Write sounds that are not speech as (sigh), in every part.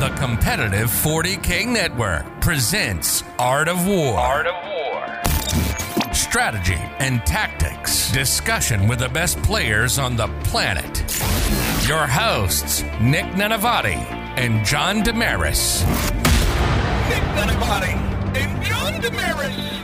The competitive 40K Network presents Art of War. Art of War. Strategy and tactics. Discussion with the best players on the planet. Your hosts, Nick Nanavati and John DeMaris. Nick Nanavati and John DeMaris.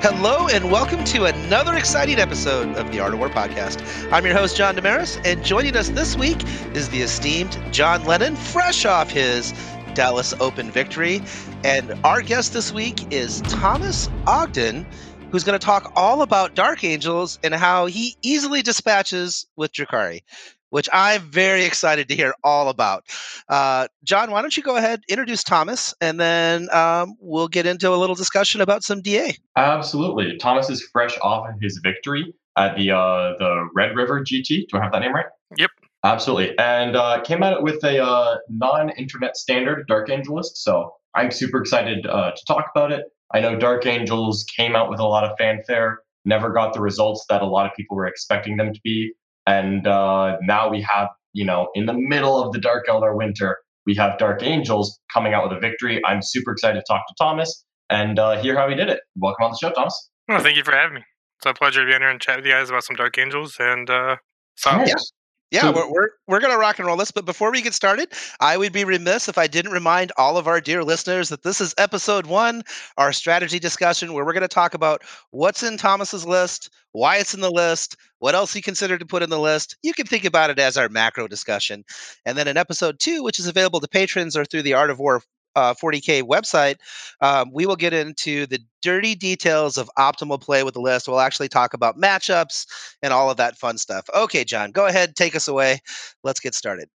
Hello and welcome to another exciting episode of the Art of War podcast. I'm your host, John DeMaris, and joining us this week is the esteemed John Lennon, fresh off his Dallas Open victory. And our guest this week is Thomas Ogden, who's going to talk all about Dark Angels and how he easily dispatches with Drukhari which I'm very excited to hear all about. Uh, John, why don't you go ahead, introduce Thomas, and then um, we'll get into a little discussion about some DA. Absolutely. Thomas is fresh off of his victory at the uh, the Red River GT. Do I have that name right? Yep. Absolutely. And uh, came at it with a uh, non-internet standard Dark Angel list. So I'm super excited uh, to talk about it. I know Dark Angels came out with a lot of fanfare, never got the results that a lot of people were expecting them to be. And uh, now we have, you know, in the middle of the Dark Eldar winter, we have Dark Angels coming out with a victory. I'm super excited to talk to Thomas and uh, hear how he did it. Welcome on the show, Thomas. Well, thank you for having me. It's a pleasure to be on here and chat with you guys about some Dark Angels and uh. Yeah. We're, we're, we're going to rock and roll this. But before we get started, I would be remiss if I didn't remind all of our dear listeners that this is episode one, our strategy discussion, where we're going to talk about what's in Thomas's list, why it's in the list, what else he considered to put in the list. You can think about it as our macro discussion. And then in episode two, which is available to patrons or through the Art of War uh, 40k website, um, we will get into the dirty details of optimal play with the list. We'll actually talk about matchups and all of that fun stuff. Okay, John, go ahead, take us away. Let's get started.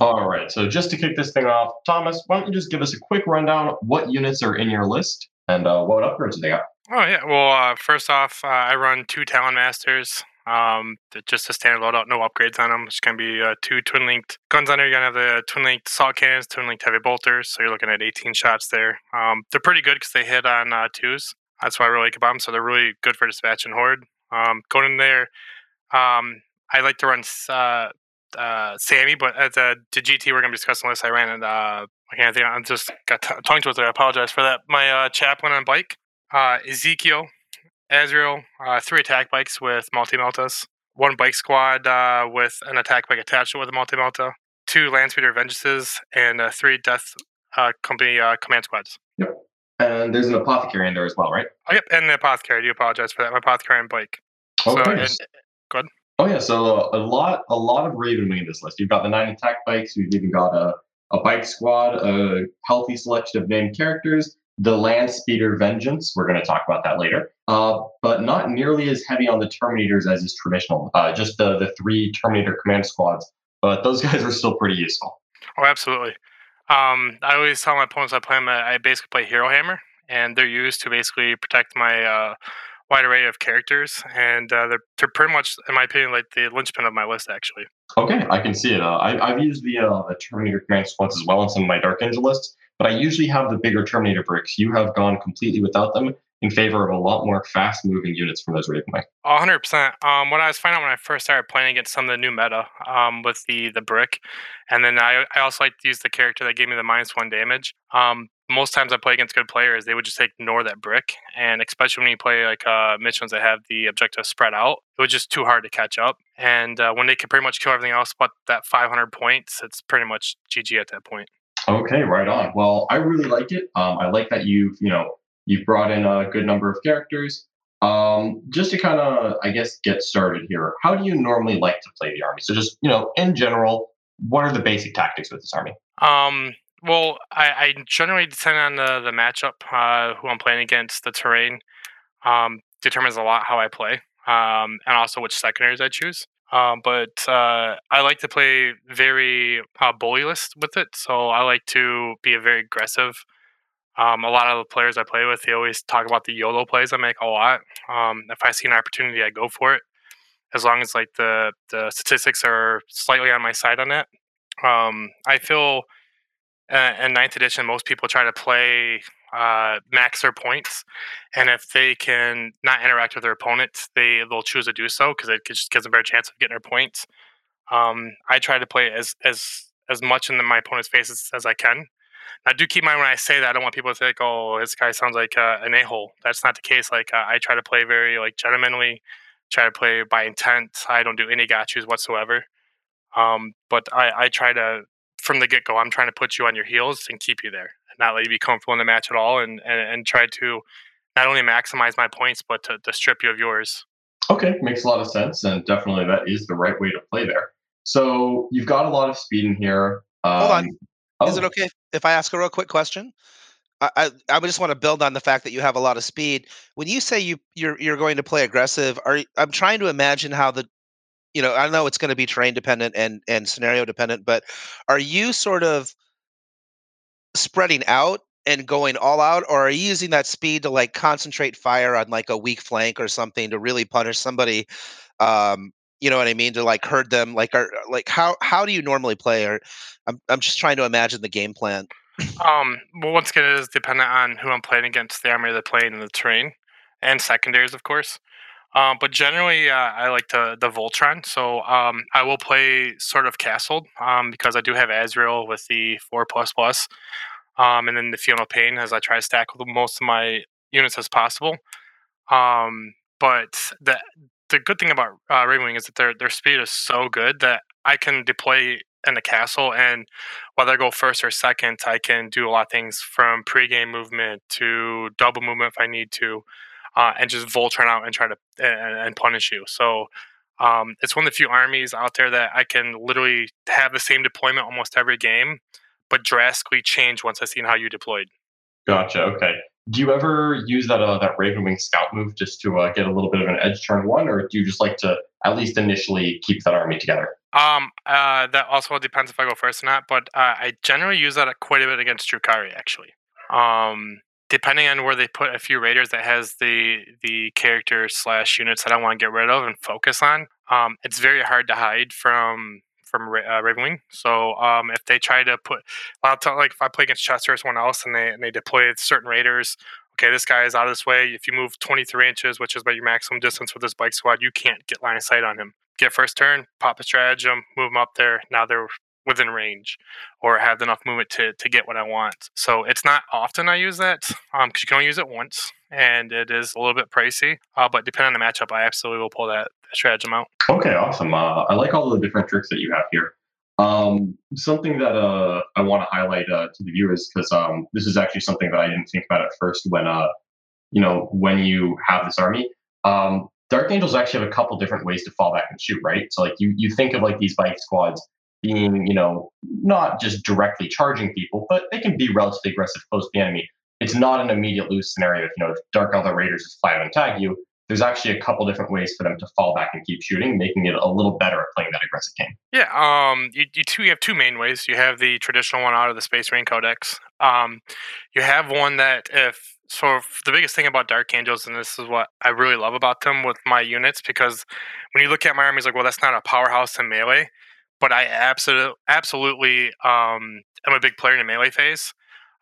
All right. So just to kick this thing off, Thomas, why don't you just give us a quick rundown? What units are in your list and uh, what upgrades they got? Oh yeah. Well, uh, first off, uh, I run two Talonmasters. Um, just a standard loadout, no upgrades on them. It's gonna be uh, two twin linked guns on there. You're gonna have the twin linked assault cannons, twin linked heavy bolters. So you're looking at 18 shots there. Um, they're pretty good because they hit on uh, twos. That's why I really like about them. So they're really good for dispatch and horde. Um, going in there, um, I like to run uh, uh, Sammy, but at the, the GT we're gonna be discussing this, I ran it. Uh, I can't think. I just got t- tongue twister. I apologize for that. My uh, chap went on bike. Uh, Ezekiel, Azrael, uh, three attack bikes with multi meltas, one bike squad uh, with an attack bike attached with a multi melta, two land speeder vengeances, and uh, three death uh, company uh, command squads. Yep. And there's an apothecary in there as well, right? Oh, yep, and the apothecary. I do apologize for that. My apothecary and bike. Okay. So, and, go ahead. Oh yeah, so a lot, a lot of Ravenwing in this list. You've got the nine attack bikes. You've even got a, a bike squad, a healthy selection of named characters, the Land Speeder Vengeance. We're going to talk about that later, uh, but not nearly as heavy on the Terminators as is traditional. Uh, just the the three Terminator command squads, but those (laughs) guys are still pretty useful. Oh, absolutely. Um, I always tell my opponents I play them. I basically play Hero Hammer, and they're used to basically protect my uh, wide array of characters, and uh, they're they're pretty much, in my opinion, like the linchpin of my list. Actually. Okay, I can see it. Uh, I, I've used the uh, the Terminator command squads as well in some of my Dark Angel lists, but I usually have the bigger Terminator bricks. You have gone completely without them in favor of a lot more fast moving units from those Ravenwing. hundred percent. Um, what I was finding out when I first started playing against some of the new meta, um, with the the brick, and then I I also like to use the character that gave me the minus one damage. Um, most times I play against good players, they would just ignore that brick, and especially when you play like uh, missions that have the objective spread out, it was just too hard to catch up. And uh, when they can pretty much kill everything else but that 500 points, it's pretty much GG at that point. Okay, right on. Well, I really like it. Um, I like that you've you know you've brought in a good number of characters. Um, just to kind of, I guess, get started here, how do you normally like to play the army? So, just you know, in general, what are the basic tactics with this army? Um, well, I, I generally depend on the the matchup, uh, who I'm playing against, the terrain, um, determines a lot how I play, um, and also which secondaries I choose. Um, but uh, I like to play very uh, bullyless with it, so I like to be a very aggressive. Um, a lot of the players I play with, they always talk about the YOLO plays I make a lot. Um, if I see an opportunity, I go for it, as long as like the the statistics are slightly on my side on that. Um, I feel in ninth edition, most people try to play uh, max their points, and if they can not interact with their opponents, they they'll choose to do so because it just gives them a better chance of getting their points. Um, I try to play as as as much in my opponent's faces as I can. I do keep in mind when I say that I don't want people to think, "Oh, this guy sounds like uh, an a-hole." That's not the case. Like uh, I try to play very like gentlemanly, try to play by intent. I don't do any gotchas whatsoever. Um, but I, I try to from the get go. I'm trying to put you on your heels and keep you there, and not let you be comfortable in the match at all, and and, and try to not only maximize my points, but to, to strip you of yours. Okay, makes a lot of sense, and definitely that is the right way to play there. So you've got a lot of speed in here. Um, Hold on. Oh. Is it okay if I ask a real quick question? I, I, I just want to build on the fact that you have a lot of speed. When you say you you're you're going to play aggressive, are I'm trying to imagine how the you know I know it's going to be terrain dependent and and scenario dependent, but are you sort of spreading out and going all out, or are you using that speed to like concentrate fire on like a weak flank or something to really punish somebody? Um, you know what I mean? To like hurt them, like are like how how do you normally play? Or I'm I'm just trying to imagine the game plan. Um, well, once again, it is dependent on who I'm playing against, the army they're playing, and the terrain, and secondaries, of course. Um, but generally, uh, I like the the Voltron, so um, I will play sort of castled um, because I do have Azrael with the four plus plus um, and then the Feel No Pain as I try to stack with most of my units as possible. Um, but the the good thing about uh, Ravenwing is that their their speed is so good that I can deploy in the castle, and whether I go first or second, I can do a lot of things from pre-game movement to double movement if I need to, uh, and just Voltron out and try to and, and punish you. So um, it's one of the few armies out there that I can literally have the same deployment almost every game, but drastically change once I've seen how you deployed. Gotcha. Okay. Do you ever use that uh, that Ravenwing Scout move just to uh, get a little bit of an edge turn one, or do you just like to at least initially keep that army together? Um, uh, that also depends if I go first or not, but uh, I generally use that quite a bit against Drukhari actually. Um, depending on where they put a few raiders that has the the characters slash units that I want to get rid of and focus on. Um, it's very hard to hide from from uh, Ravenwing. So um, if they try to put, a lot of like if I play against Chester or someone else and they and they deploy certain raiders, okay, this guy is out of this way. If you move 23 inches, which is about your maximum distance with this bike squad, you can't get line of sight on him. Get first turn, pop a stratagem, move them up there. Now they're within range or have enough movement to, to get what I want. So it's not often I use that because um, you can only use it once and it is a little bit pricey. Uh, but depending on the matchup, I absolutely will pull that stratagem out. Okay, awesome. Uh, I like all the different tricks that you have here. Um, something that uh, I want to highlight uh, to the viewers because um, this is actually something that I didn't think about at first when uh, you know when you have this army. Um, Dark Angels actually have a couple different ways to fall back and shoot, right? So like you you think of like these bike squads being, you know, not just directly charging people, but they can be relatively aggressive close to the enemy. It's not an immediate lose scenario. If you know if Dark Eldar Raiders is flat and tag you, there's actually a couple different ways for them to fall back and keep shooting, making it a little better at playing that aggressive game. Yeah, um, you, you two you have two main ways. You have the traditional one out of the Space Marine Codex. Um, you have one that if so the biggest thing about Dark Angels, and this is what I really love about them with my units, because when you look at my armies, like, well, that's not a powerhouse in melee, but I absolutely absolutely um, am a big player in the melee phase.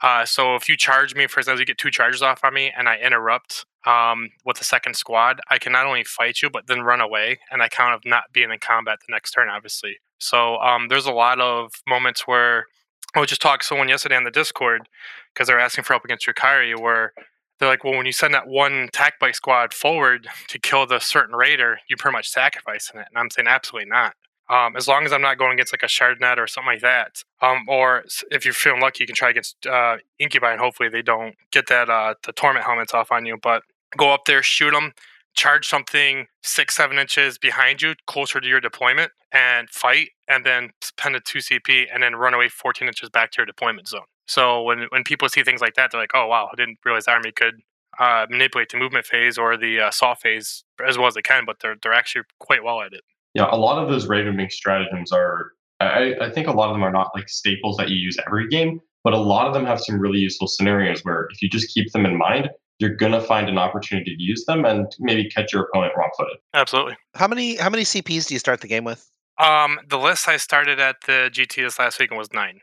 Uh, so if you charge me, for example, you get two charges off on me, and I interrupt um, with the second squad, I can not only fight you, but then run away, and I count of not being in combat the next turn, obviously. So um, there's a lot of moments where I was just talking to someone yesterday on the Discord because they're asking for help against Drukhari, where they're like, well, when you send that one tack bike squad forward (laughs) to kill the certain raider, you pretty much sacrificing it. And I'm saying absolutely not. Um, as long as I'm not going against like a Shardnet or something like that, um, or if you're feeling lucky, you can try against uh, Incubi, and hopefully they don't get that uh, the torment helmets off on you. But go up there, shoot them, charge something six, seven inches behind you, closer to your deployment, and fight, and then spend a two CP, and then run away 14 inches back to your deployment zone. So when when people see things like that, they're like, "Oh wow, I didn't realize the army could uh, manipulate the movement phase or the uh, saw phase as well as they can, but they're they're actually quite well at it." Yeah, a lot of those Raven Ravenwing stratagems are. I, I think a lot of them are not like staples that you use every game, but a lot of them have some really useful scenarios where if you just keep them in mind, you're gonna find an opportunity to use them and maybe catch your opponent wrong-footed. Absolutely. How many how many CPs do you start the game with? Um, the list I started at the GT this last week was nine.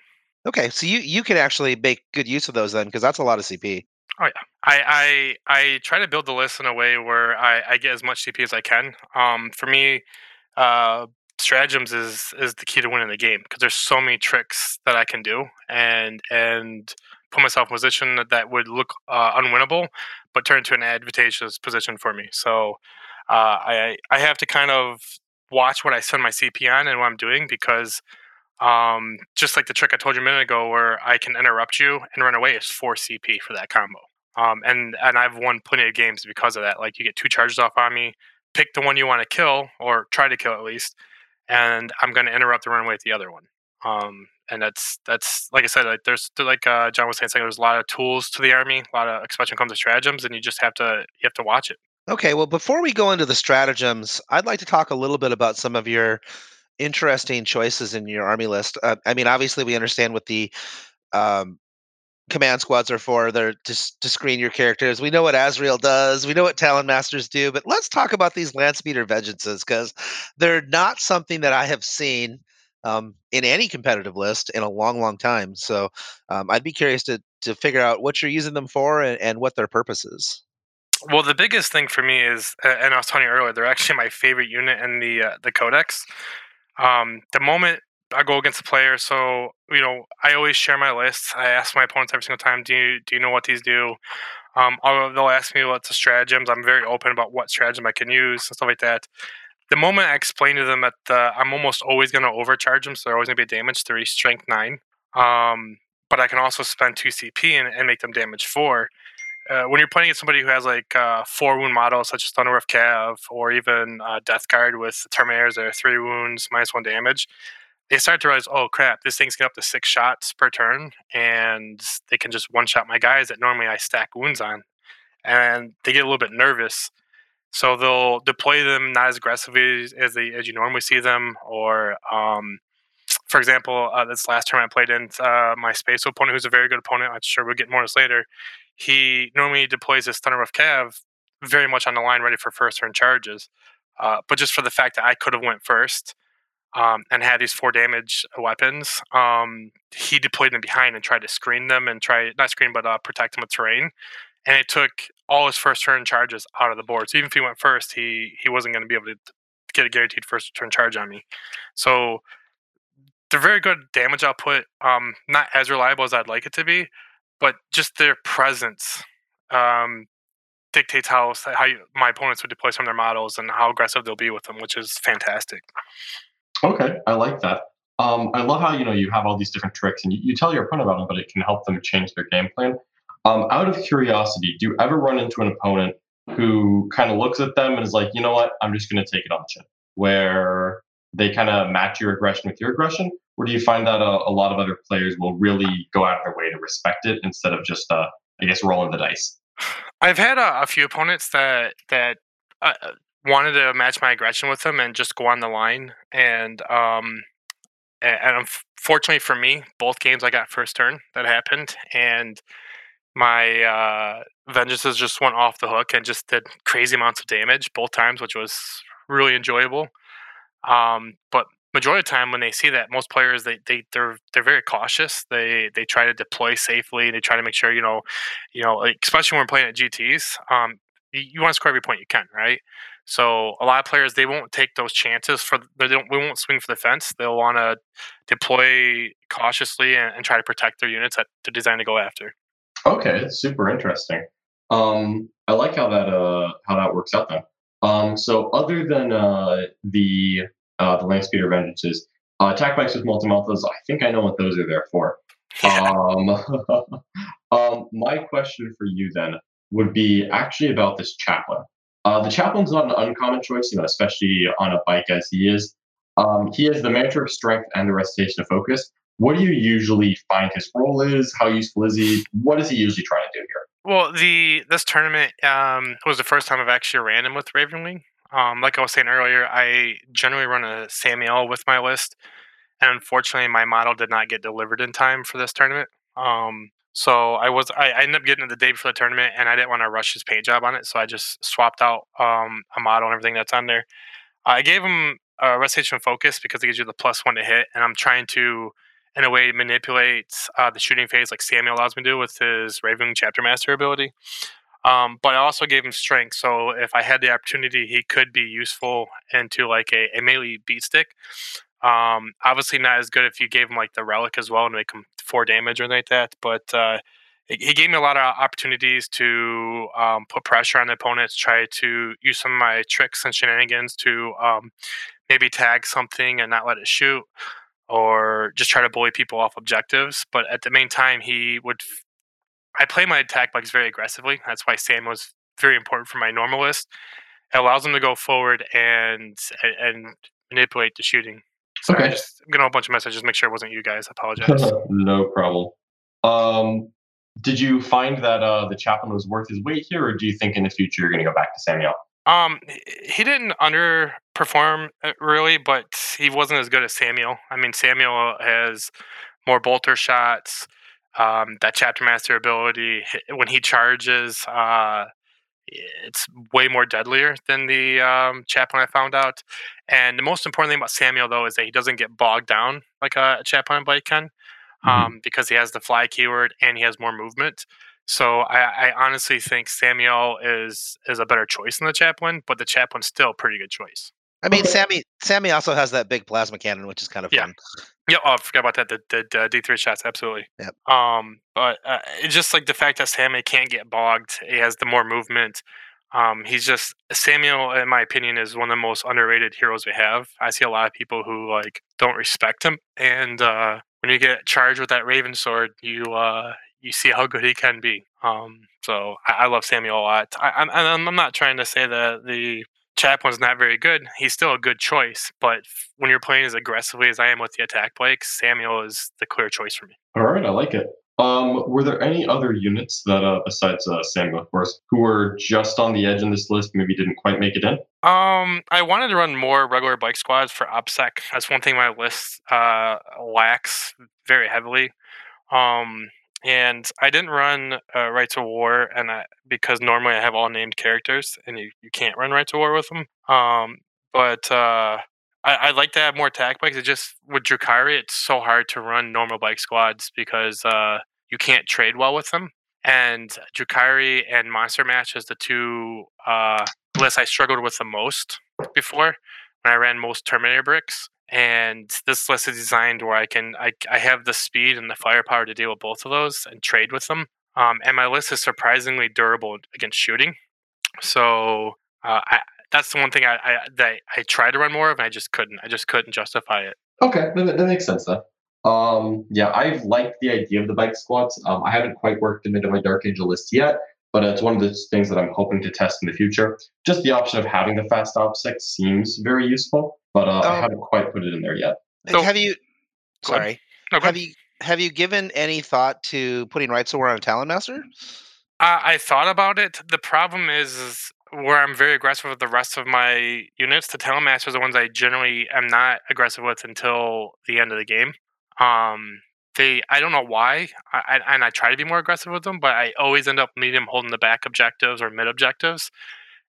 Okay, so you you can actually make good use of those then, because that's a lot of CP. Oh yeah, I, I I try to build the list in a way where I, I get as much CP as I can. Um, for me, uh, stratagems is is the key to winning the game because there's so many tricks that I can do and and put myself in a position that would look uh, unwinnable, but turn into an advantageous position for me. So uh, I I have to kind of watch what I send my CP on and what I'm doing because um, just like the trick I told you a minute ago, where I can interrupt you and run away is four CP for that combo. Um, and and I've won plenty of games because of that. Like you get two charges off on me, pick the one you want to kill or try to kill at least, and I'm going to interrupt the run away with the other one. Um, and that's that's like I said, like there's like uh, John was saying, there's a lot of tools to the army, a lot of especially comes to stratagems, and you just have to you have to watch it. Okay, well, before we go into the stratagems, I'd like to talk a little bit about some of your interesting choices in your army list. Uh, I mean, obviously, we understand what the um, command squads are for. They're just to screen your characters. We know what Azrael does. We know what Talonmasters do. But let's talk about these Landspeeder Vengeances because they're not something that I have seen um, in any competitive list in a long, long time. So um, I'd be curious to to figure out what you're using them for and, and what their purpose is. Well, the biggest thing for me is, and I was telling you earlier, they're actually my favorite unit in the uh, the Codex. Um, the moment I go against a player, so you know, I always share my list. I ask my opponents every single time, "Do you do you know what these do?" Um, they'll ask me what's the stratagems. I'm very open about what stratagem I can use and stuff like that. The moment I explain to them that the, I'm almost always going to overcharge them, so they're always going to be damage three, strength nine. Um, but I can also spend two CP and, and make them damage four uh, when you're playing against somebody who has like uh, four wound models such as Thunder Thunderwolf Cav or even uh, Death Guard with Terminators that are three wounds minus one damage, they start to realize, oh crap, this thing's get up to six shots per turn, and they can just one shot my guys that normally I stack wounds on, and they get a little bit nervous. So they'll deploy them not as aggressively as they as you normally see them, or um, for example, uh, this last term I played in, uh, my space opponent, who's a very good opponent, I'm sure we'll get more on this later, he normally deploys his Thunderwolf Cav very much on the line, ready for first turn charges. Uh, but just for the fact that I could have went first um, and had these four damage weapons, um, he deployed them behind and tried to screen them and try not screen but uh, protect them with terrain. And it took all his first turn charges out of the board. So even if he went first, he he wasn't going to be able to get a guaranteed first turn charge on me. So they're very good damage output. Um, not as reliable as I'd like it to be, but just their presence um, dictates how how you, my opponents would deploy some of their models and how aggressive they'll be with them, which is fantastic. Okay, I like that. Um, I love how you know you have all these different tricks and you, you, tell your opponent about them, but it can help them change their game plan. Um, out of curiosity, do you ever run into an opponent who kind of looks at them and is like, you know what, I'm just going to take it on the chin, where they kind of match your aggression with your aggression, or do you find that a, a, lot of other players will really go out of their way to respect it instead of just, uh, I guess, rolling the dice? I've had a, a few opponents that that uh, wanted to match my aggression with them and just go on the line, and um, and unfortunately for me, both games I got first turn that happened, and my uh, vengeances just went off the hook and just did crazy amounts of damage both times, which was really enjoyable. Um, but majority of the time when they see that most players they, they they're they're very cautious. They they try to deploy safely. They try to make sure you know you know especially when we're playing at gts um you, you want to score every point you can right so a lot of players they won't take those chances for they don't we won't swing for the fence they'll want to deploy cautiously and, and, try to protect their units that they're designed to go after okay super interesting um i like how that uh how that works out then um so other than uh the uh, the Landspeeder Vengeances. Uh, attack bikes with multi-meltas, I think I know what those are there for. (laughs) Yeah. Um, (laughs) um, my question for you then would be actually about this chaplain. Uh, the chaplain's not an uncommon choice, you know, especially on a bike as he is. Um, he has the mantra of strength and the recitation of focus. What do you usually find his role is? How useful is he? What is he usually trying to do here? Well, the this tournament um, was the first time I've actually ran him with Ravenwing. Um, like I was saying earlier, I generally run a Sammael with my list, and unfortunately, my model did not get delivered in time for this tournament. Um, so I was I, I, ended up getting it the day before the tournament, and I didn't want to rush his paint job on it, so I just swapped out um, a model and everything that's on there. I gave him a recitation focus because it gives you the plus one to hit, and I'm trying to, in a way, manipulate uh, the shooting phase like Sammael allows me to do with his Raven Chapter Master ability. Um, but I also gave him strength, so if I had the opportunity, he could be useful into like a, a melee beat stick. Um, obviously not as good if you gave him like the relic as well and make him four damage or anything like that. But uh, he gave me a lot of opportunities to um, put pressure on the opponents, try to use some of my tricks and shenanigans to um, maybe tag something and not let it shoot, or just try to bully people off objectives. But at the main time, he would. I play my attack bikes very aggressively. That's why Sam was very important for my normal list. It allows them to go forward and and manipulate the shooting. Sorry, Okay. I just I'm getting a bunch of messages. Make sure it wasn't you guys. I apologize. (laughs) no problem. Um, did you find that uh, the chaplain was worth his weight here, or do you think in the future you're going to go back to Sammael? Um, he didn't underperform uh, really, but he wasn't as good as Sammael. I mean, Sammael has more bolter shots, um, that chapter master ability. When he charges, uh, it's way more deadlier than the um, chaplain. I found out, and the most important thing about Sammael though is that he doesn't get bogged down like a, chaplain blade can, Mhm. um, because he has the fly keyword and he has more movement. So I, I honestly think Sammael is is a better choice than the chaplain, but the chaplain's still a pretty good choice. I mean, Okay. Sammy Sammy also has that big plasma cannon, which is kind of Yeah. fun. Yeah, oh, I forgot about that. The, the, the D three shots, absolutely. Yep. Um, but uh, it's just like the fact that Sammy can't get bogged. He has the more movement. Um, he's just Sammael, in my opinion, is one of the most underrated heroes we have. I see a lot of people who like don't respect him, and uh, when you get charged with that Raven sword, you uh, you see how good he can be. Um, so I, I love Sammael a lot. I, I'm, I'm not trying to say that the Chaplain's not very good. He's still a good choice, but when you're playing as aggressively as I am with the attack bikes, Sammael is the clear choice for me. All right, I like it. Um, were there any other units that, uh, besides uh, Sammael, of course, who were just on the edge in this list, maybe didn't quite make it in? Um, I wanted to run more regular bike squads for OPSEC. That's one thing my list uh, lacks very heavily. Um, and I didn't run uh, Right to War, and I, because normally I have all named characters, and you, you can't run Right to War with them. Um, but uh, I, like to have more attack bikes. It just with Drukhari, it's so hard to run normal bike squads because uh, you can't trade well with them. And Drukhari and Monster Mash is the two uh, lists I struggled with the most before when I ran most Terminator bricks. And this list is designed where I can I, I have the speed and the firepower to deal with both of those and trade with them. Um, and my list is surprisingly durable against shooting. So uh, I, that's the one thing I, I that I tried to run more of, and I just couldn't. I just couldn't justify it. Okay, that, that makes sense then. Um, yeah, I've liked the idea of the bike squads. Um, I haven't quite worked them into my Dark Angel list yet, but it's one of those things that I'm hoping to test in the future. Just the option of having the fast opsec seems very useful, but uh, I Oh. haven't quite put it in there yet. So- have you? Sorry. No, go Have you have you given any thought to putting Right Sword on a Talonmaster? I, I thought about it. The problem is, is where I'm very aggressive with the rest of my units. The Talonmasters are the ones I generally am not aggressive with until the end of the game. Um, they, I don't know why, I, and I try to be more aggressive with them, but I always end up them holding the back objectives or mid objectives,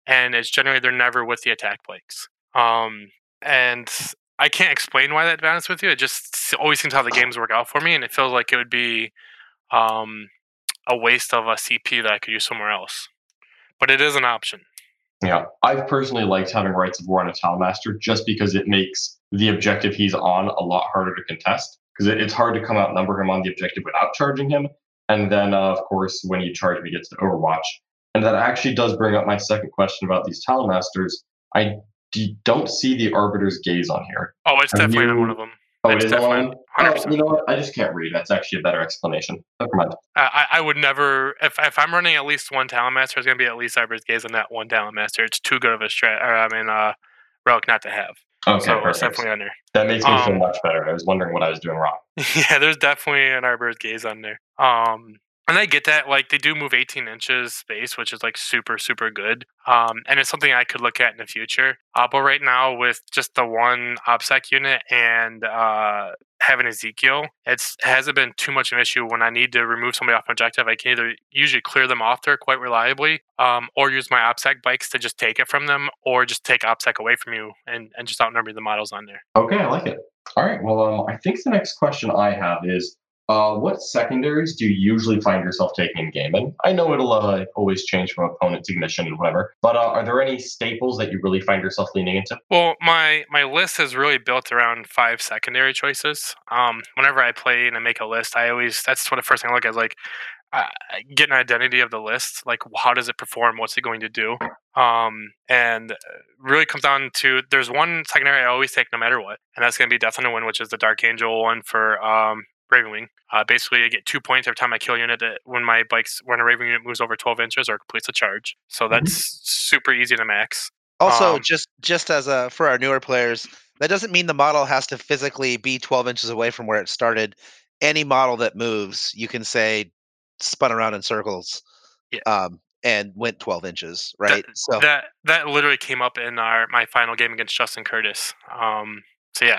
and it's generally they're never with the attack bikes. Um, and I can't explain why that. Honest with you, it just always seems how the games work out for me, and it feels like it would be um, a waste of a CP that I could use somewhere else. But it is an option. Yeah, I've personally liked having Rites of War on a Talonmaster just because it makes the objective he's on a lot harder to contest. Because it, it's hard to come outnumber him on the objective without charging him. And then, uh, of course, when you charge him, he gets to Overwatch. And that actually does bring up my second question about these Talonmasters. I d- don't see the Arbiter's Gaze on here. Oh, it's Have definitely not you- one of them. Oh, It's it is definitely on? 100%. Oh, you know what? I just can't read. That's actually a better explanation. Never mind. I, I would never, if, if I'm running at least one Talonmaster, it's going to be at least Arbiter's Gaze on that one Talonmaster. It's too good of a strat, or I mean, uh, relic not to have. Okay, so perfect. definitely on there. That makes me feel um, much better. I was wondering what I was doing wrong. (laughs) yeah, there's definitely an Arbiter's Gaze on there. Um, and I get that, like they do move 18 inches space, which is like super, super good. Um, and it's something I could look at in the future. Uh, but right now, with just the one OPSEC unit and uh, having Ezekiel, it's it hasn't been too much of an issue when I need to remove somebody off an objective. I can either usually clear them off there quite reliably, um, or use my OPSEC bikes to just take it from them, or just take OPSEC away from you and, and just outnumber the models on there. Okay, I like it. All right. Well, um, I think the next question I have is uh, what secondaries do you usually find yourself taking in game? And I know it'll uh, always change from opponent to ignition and whatever, but uh, are there any staples that you really find yourself leaning into? Well, my my list is really built around five secondary choices. Um, whenever I play and I make a list, I always that's what the first thing I look at is like uh, get an identity of the list. Like, how does it perform? What's it going to do? Um, and uh, really comes down to there's one secondary I always take no matter what, and that's going to be Death on the Wind, which is the Dark Angel one for um, Ravenwing. Uh, basically, I get two points every time I kill a unit that when my bikes when a Raven unit moves over 12 inches or completes a charge. So Mm-hmm. that's super easy to max. Also, Um, just just as a for our newer players, that doesn't mean the model has to physically be 12 inches away from where it started. Any model that moves, you can say spun around in circles, Yeah. um, and went 12 inches, right? so That that literally came up in our my final game against Justin Curtis. Um, so yeah,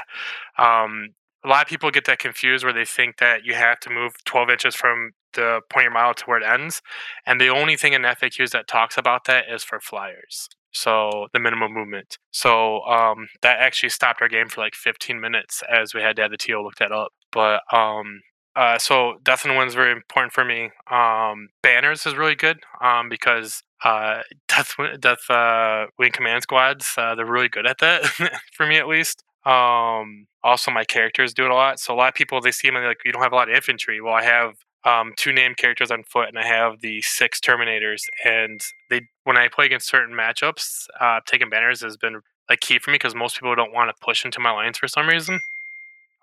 um, a lot of people get that confused where they think that you have to move 12 inches from the point of your to where it ends, and the only thing in FAQs that talks about that is for flyers. So the minimum movement. So um, that actually stopped our game for like 15 minutes as we had to have the TO look that up. But um, uh, so Death and Wind's very important for me. Um, banners is really good um, because uh, (laughs) Death Death uh, Wing Command Squads uh, they're really good at that (laughs) for me at least. Um, also, my characters do it a lot. So a lot of people they see me like you don't have a lot of infantry. Well, I have um, two named characters on foot, and I have the six Terminators. And they when I play against certain matchups, uh, taking banners has been like key for me because most people don't want to push into my lines for some reason.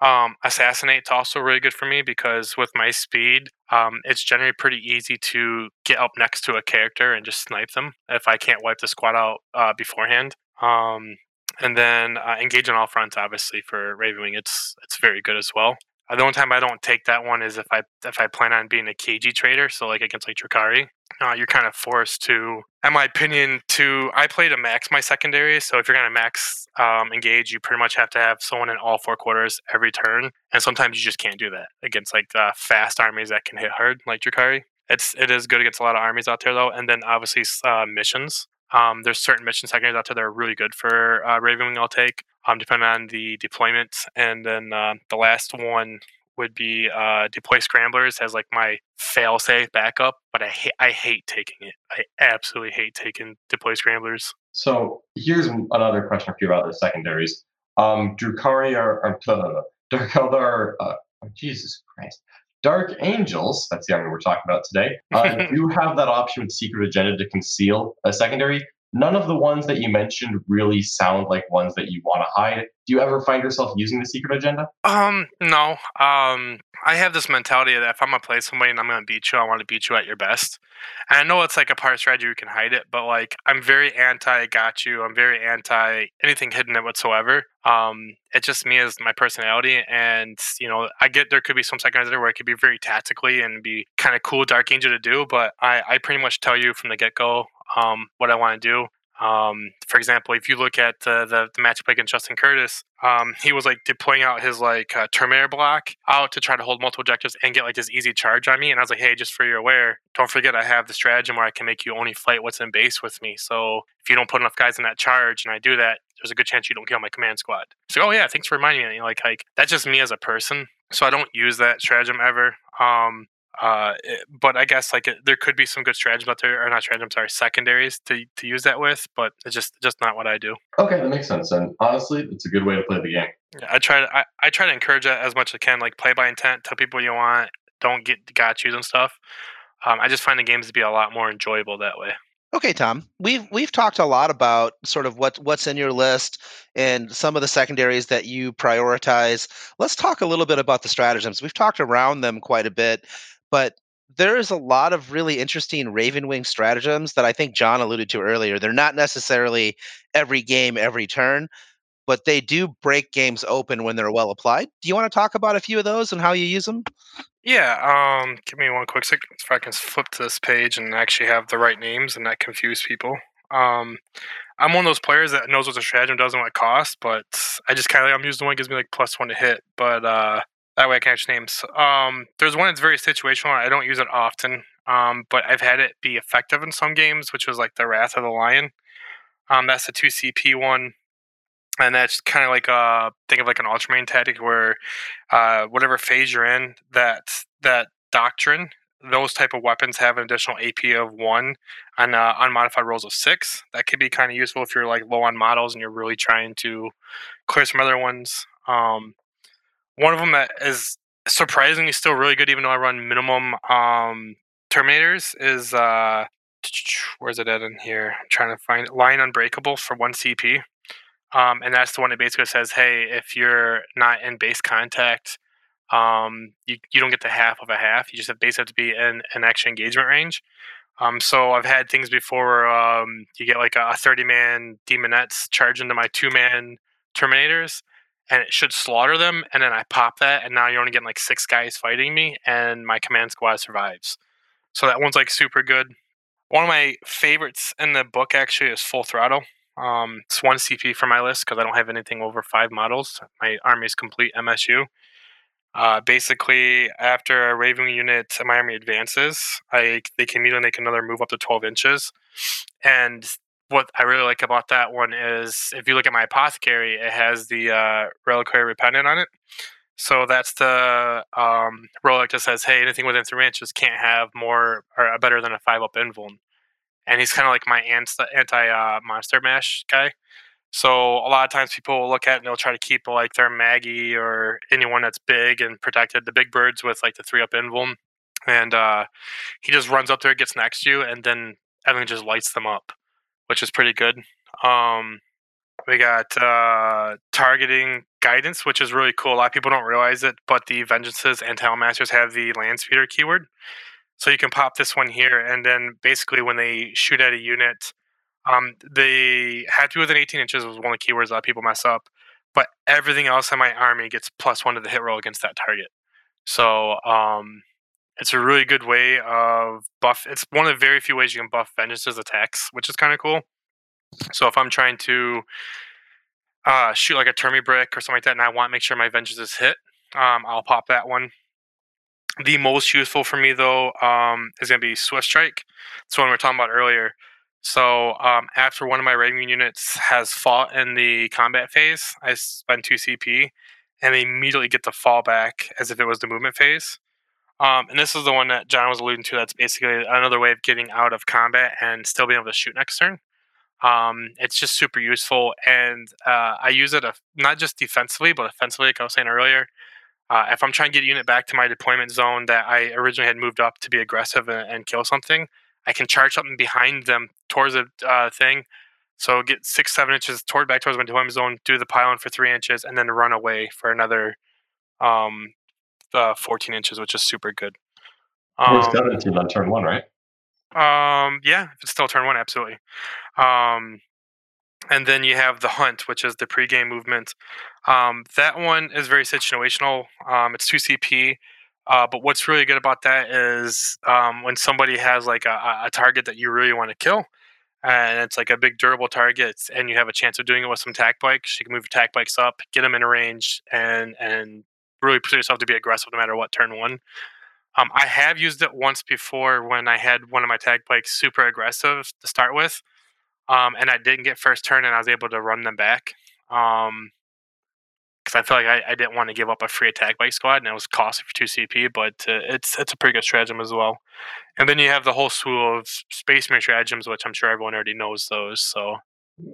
Um, Assassinate's also really good for me because with my speed, um, it's generally pretty easy to get up next to a character and just snipe them if I can't wipe the squad out uh, beforehand. Um, and then uh, engage on all fronts, obviously for Ravenwing, it's it's very good as well. Uh, the only time I don't take that one is if I if I plan on being a KG trader, so like against like Drukhari, uh, you're kind of forced to, in my opinion, to I play to max my secondary. So if you're gonna max um, engage, you pretty much have to have someone in all four quarters every turn, and sometimes you just can't do that against like the fast armies that can hit hard, like Drukhari. It's it is good against a lot of armies out there though, and then obviously uh, missions. Um, there's certain mission secondaries out there that are really good for uh, Ravenwing. I'll take, um, depending on the deployment, and then uh, the last one would be uh, deploy scramblers as like my fail safe backup. But I hate I hate taking it. I absolutely hate taking deploy scramblers. So here's another question for you about the secondaries. Um, Drukhari are, are (laughs) Dark Eldar, uh, oh, Jesus Christ. Dark Angels, that's the army we're talking about today, uh, do (laughs) have that option with Secret Agenda to conceal a secondary. None of the ones that you mentioned really sound like ones that you want to hide. Do you ever find yourself using the Secret Agenda? Um, no. Um, I have this mentality that if I'm gonna play somebody and I'm gonna beat you, I want to beat you at your best. And I know it's like a part strategy you can hide it, but like I'm very anti got you. I'm very anti anything hidden it whatsoever. Um, it's just me as my personality, and you know, I get there could be some seconds there where it could be very tactically and be kind of cool Dark Angel to do, but I I pretty much tell you from the get go um what I want to do. Um, for example, if you look at uh, the the matchup against Justin Curtis, um, he was like deploying out his like uh, Terminator block out to try to hold multiple objectives and get like this easy charge on me. And I was like, hey, just for your aware, don't forget I have the stratagem where I can make you only fight what's in base with me. So if you don't put enough guys in that charge and I do that, there's a good chance you don't kill my command squad. So oh yeah, thanks for reminding me. Like like that's just me as a person. So I don't use that stratagem ever. Um, uh, it- but I guess like it, there could be some good stratagems out there, or not stratagems, sorry, secondaries to to use that with. But it's just just not what I do. Okay, that makes sense. And honestly, it's a good way to play the game. Yeah, I try to I, I try to encourage that as much as I can, like play by intent, tell people what you want, don't get got yous and stuff. Um, I just find the games to be a lot more enjoyable that way. Okay, Tom. We've we've talked a lot about sort of what what's in your list and some of the secondaries that you prioritize. Let's talk a little bit about the stratagems. We've talked around them quite a bit, but there is a lot of really interesting Ravenwing stratagems that I think John alluded to earlier. They're not necessarily every game, every turn, but they do break games open when they're well applied. Do you want to talk about a few of those and how you use them? Yeah, um, give me one quick second if I can flip to this page and actually have the right names and not confuse people. Um, I'm one of those players that knows what the stratagem does and what it costs, but I just kind of I'm using the one that gives me like plus one to hit, but uh, that way I can actually names. Um, there's one that's very situational. I don't use it often, um, but I've had it be effective in some games, which was like the Wrath of the Lion. Um, that's the two CP one. and that's kind of like uh think of like an ultramarine tactic where uh whatever phase you're in that that doctrine those type of weapons have an additional ap of one on uh, unmodified rolls of six that could be kind of useful if you're like low on models and you're really trying to clear some other ones um one of them that is surprisingly still really good even though i run minimum um terminators is uh where's it at in here i'm trying to find it. line unbreakable for one cp um, and that's the one that basically says, hey, if you're not in base contact, um, you, you don't get the half of a half. You just have base have to be in an extra engagement range. Um, so I've had things before where um, you get like a 30 man daemonettes charge into my two man terminators and it should slaughter them. And then I pop that, and now you're only getting like six guys fighting me, and my command squad survives. So that one's like super good. One of my favorites in the book actually is Full Throttle. Um, it's one CP for my list because I don't have anything over five models. My army is complete MSU. Uh, basically, after a Raven unit my army advances, I they can immediately make another move up to 12 inches. And what I really like about that one is if you look at my apothecary, it has the uh, reliquary repentant on it. So that's the um, relic that says, "Hey, anything within three inches can't have more or better than a five up invuln." and he's kind of like my anti uh, monster mash guy. So a lot of times people will look at and they'll try to keep like their Maggie or anyone that's big and protected the big birds with like the three up invuln, and uh, he just runs up there, gets next to you, and then everything just lights them up, which is pretty good. Um, we got uh, targeting guidance, which is really cool. A lot of people don't realize it, but the Vengeances and Talonmasters have the land speeder keyword. So you can pop this one here, and then basically when they shoot at a unit, um, they have to be within 18 inches was one of the keywords a lot of people mess up. But everything else in my army gets plus one to the hit roll against that target. So um, it's a really good way of buff. It's one of the very few ways you can buff Vengeance's attacks, which is kind of cool. So if I'm trying to uh, shoot like a Termi brick or something like that, and I want to make sure my Vengeance is hit, um, I'll pop that one. The most useful for me though um, is going to be Swift Strike. It's one we were talking about earlier. So um, after one of my Raven units has fought in the combat phase, I spend two CP, and they immediately get the fallback as if it was the movement phase. Um, and this is the one that John was alluding to. That's basically another way of getting out of combat and still being able to shoot next turn. Um, it's just super useful, and uh, I use it not just defensively, but offensively, like I was saying earlier. Uh, if I'm trying to get a unit back to my deployment zone that I originally had moved up to be aggressive and, and kill something, I can charge something behind them towards a uh, thing. So get six, seven inches toward back towards my deployment zone, do the pile in for three inches, and then run away for another um, uh, 14 inches, which is super good. Um, 17 on turn one, right? Um, yeah, if it's still turn one, absolutely. Um, and then you have the hunt, which is the pregame movement. Um, that one is very situational. Um, it's two CP, uh, but what's really good about that is um, when somebody has like a, a, target that you really want to kill, and it's like a big durable target, and you have a chance of doing it with some tack bikes. You can move your tack bikes up, get them in range, and and really put yourself to be aggressive no matter what turn one. Um, I have used it once before when I had one of my tag bikes super aggressive to start with um, and I didn't get first turn, and I was able to run them back. Um, because I feel like I, I, didn't want to give up a free attack bike squad, and it was costly for two CP, but uh, it's it's a pretty good stratagem as well. And then you have the whole slew of Space Marine stratagems, which I'm sure everyone already knows those. So